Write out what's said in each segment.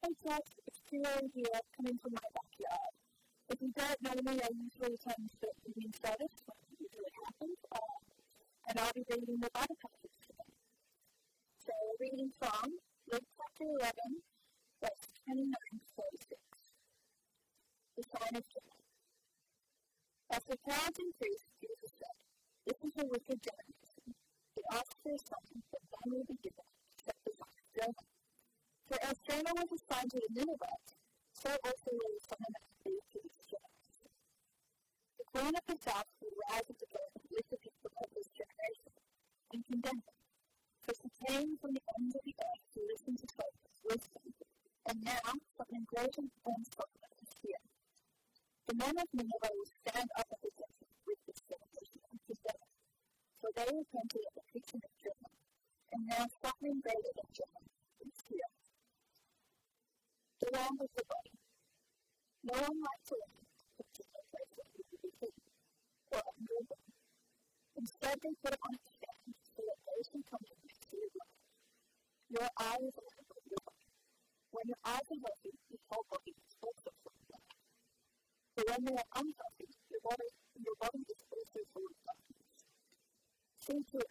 Focus is two ideas coming from my backyard. If you don't know me, I usually attend church evening service, which usually happens, uh, and I'll be reading the Bible passage today. So reading from Luke chapter 11, verse 29 to 46. The sign of Jonah. As the crowds increased, Jesus said, This is a wicked generation. It asks for a sign, but none will be given except the sign of Jonah whereas Jonah was assigned to the Nineveh, so also was the son of the The queen of the south will rise up against with the people of this generation and condemn them, for she came from the ends of the earth to listen to Toph's wisdom, and now something greater than Toph is here. The men of Nineveh will stand up against with this generation and condemn for they repented at the preaching of Jonah, and now something greater than Jonah man is the body. No one likes it which is a place of beauty or a Instead, they put on a stand so that those who come in see your Your eye is a lamp of your body. When your eyes are healthy, your whole body is also full of But when they are unhealthy, your body, your body is also full of darkness. See to it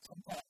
God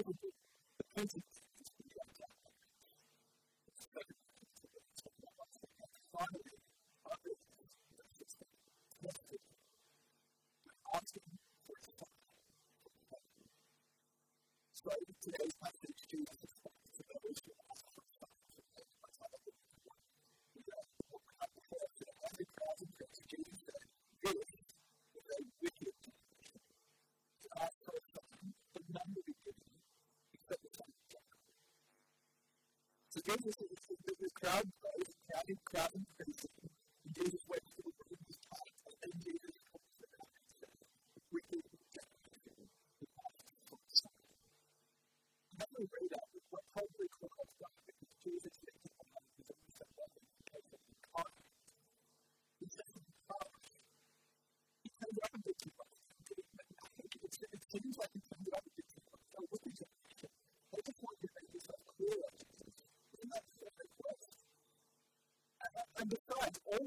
build So Jesus is this crowd This crowded, in crazy. And Jesus went to the room and taught, and then Jesus comes to them and says, We can get to the Another way that what probably caused us because Jesus said to the man, because we said, Well, it's of the He said, He said, Why would they keep on? It seems like it's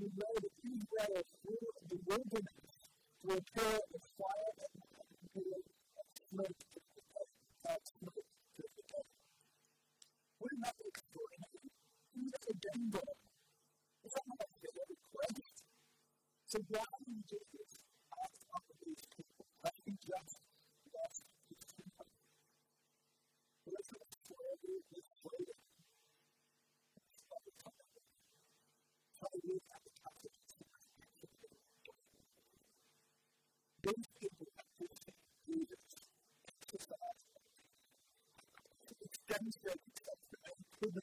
you know that you led through the wilderness will a for the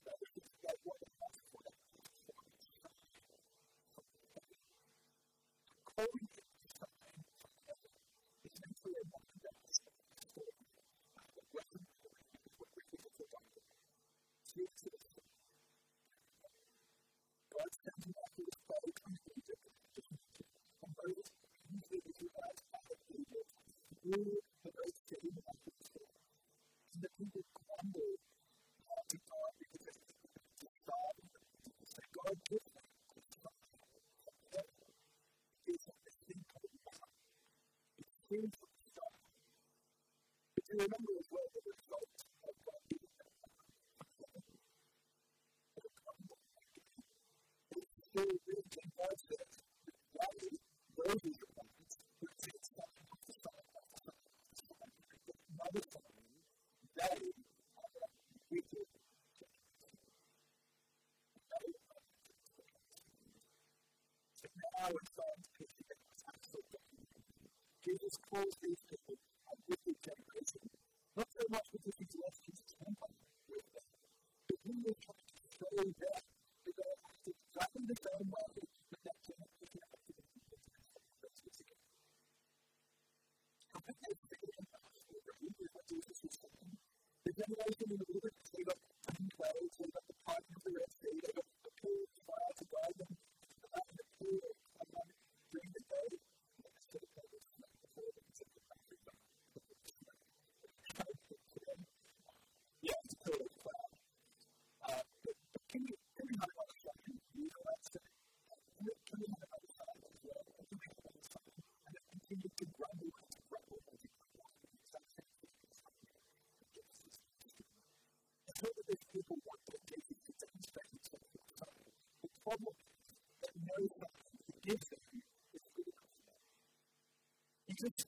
remember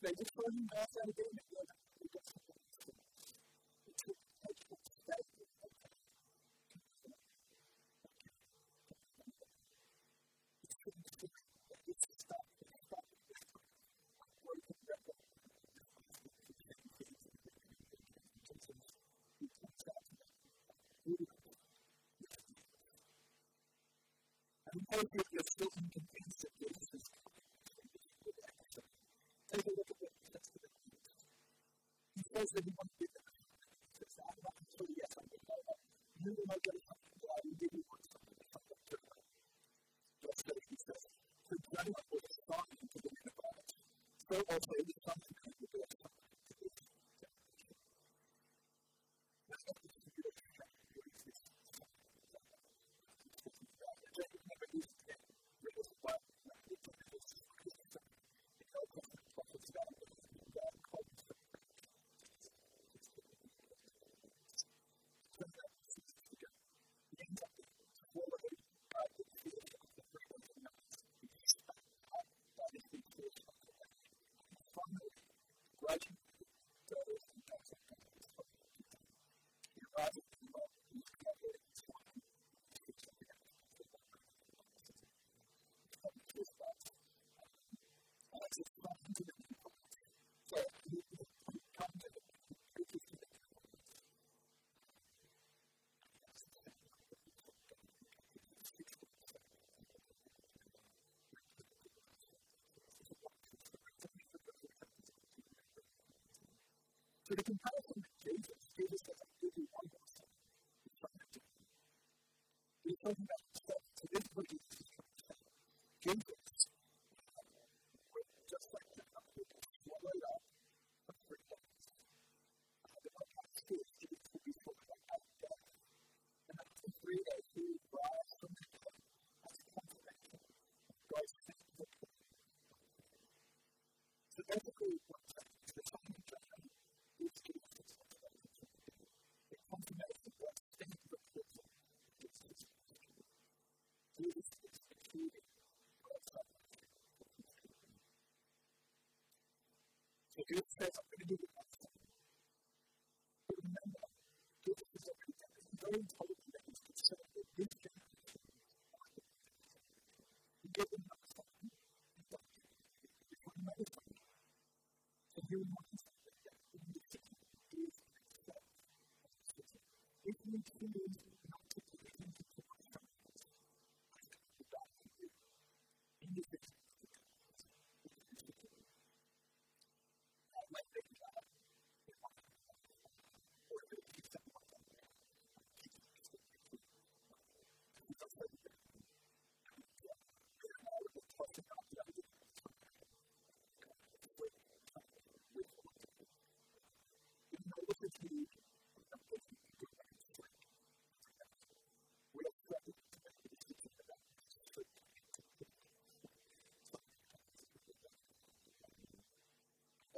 they just put him back out again. those that he wants to do. It's not about the yes, I'm going to You make it But in comparison, Jesus, Jesus says, is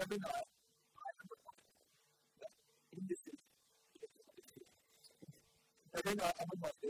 every night. Every night, every night.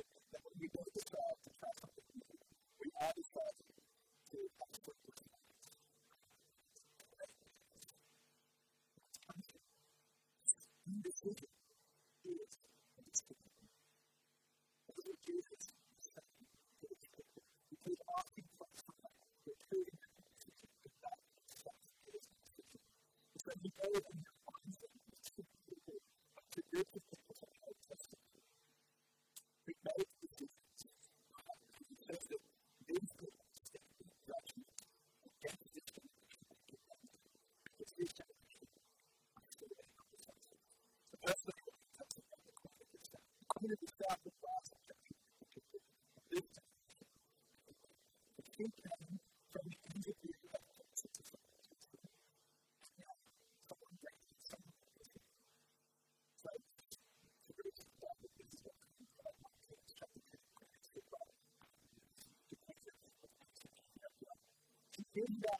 did that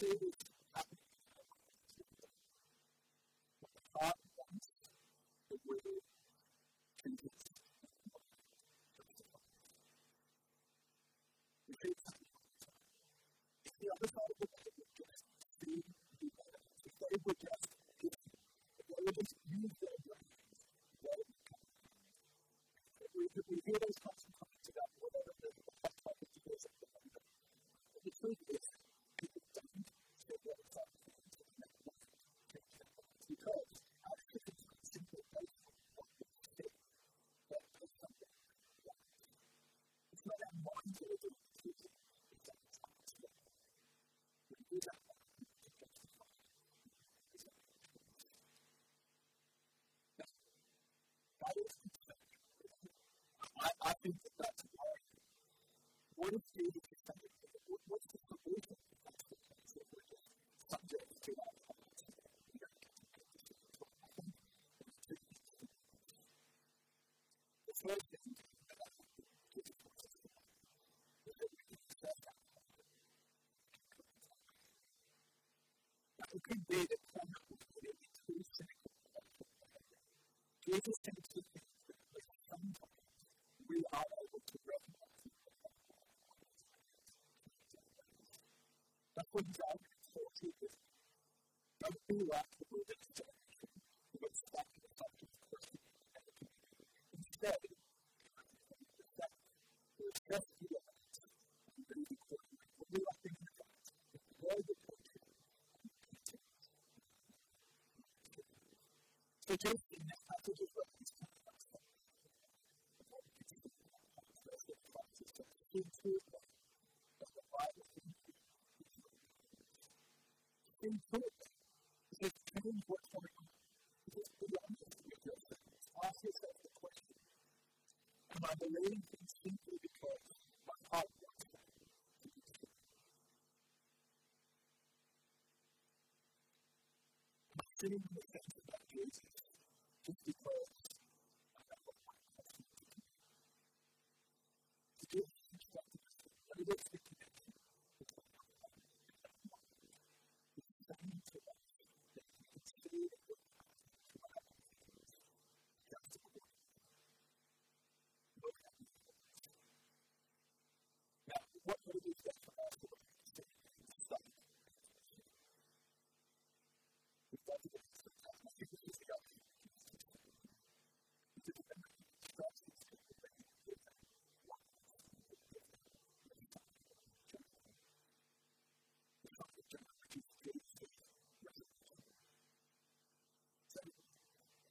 stable every day that comes up with putting me the Jesus that sometimes we are able to recognize That's what God told you. Don't be believe him simply because my heart wants to be true. in the sense about Jesus, just as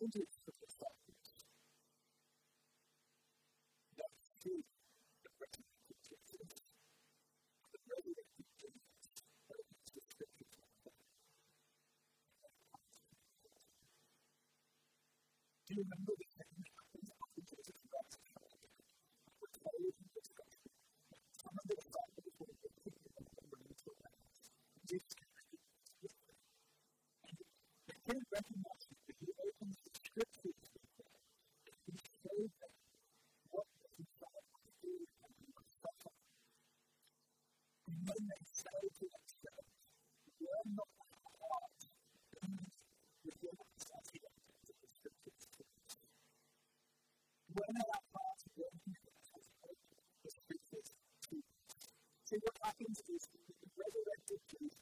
intended Do you remember happens is that the resurrected Jesus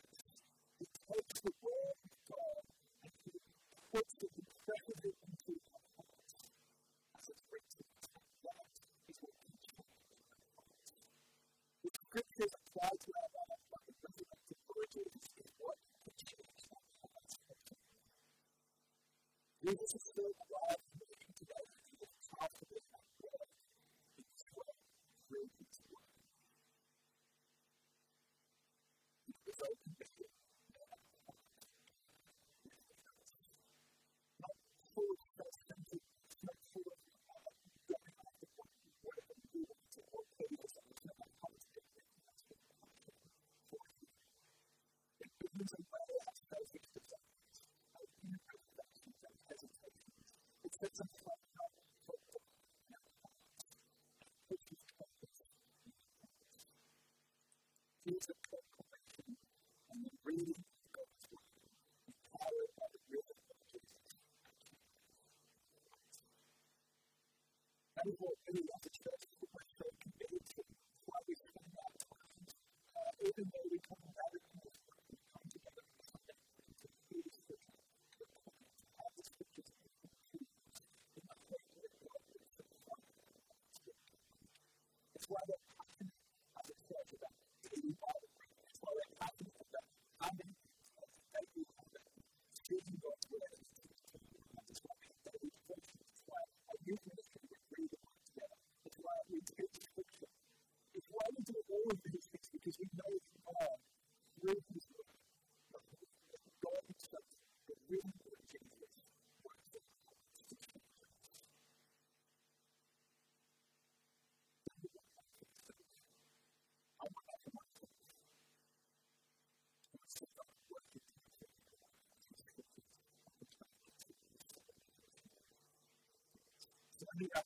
seems like my last president has a hesitation. It said something like, me. I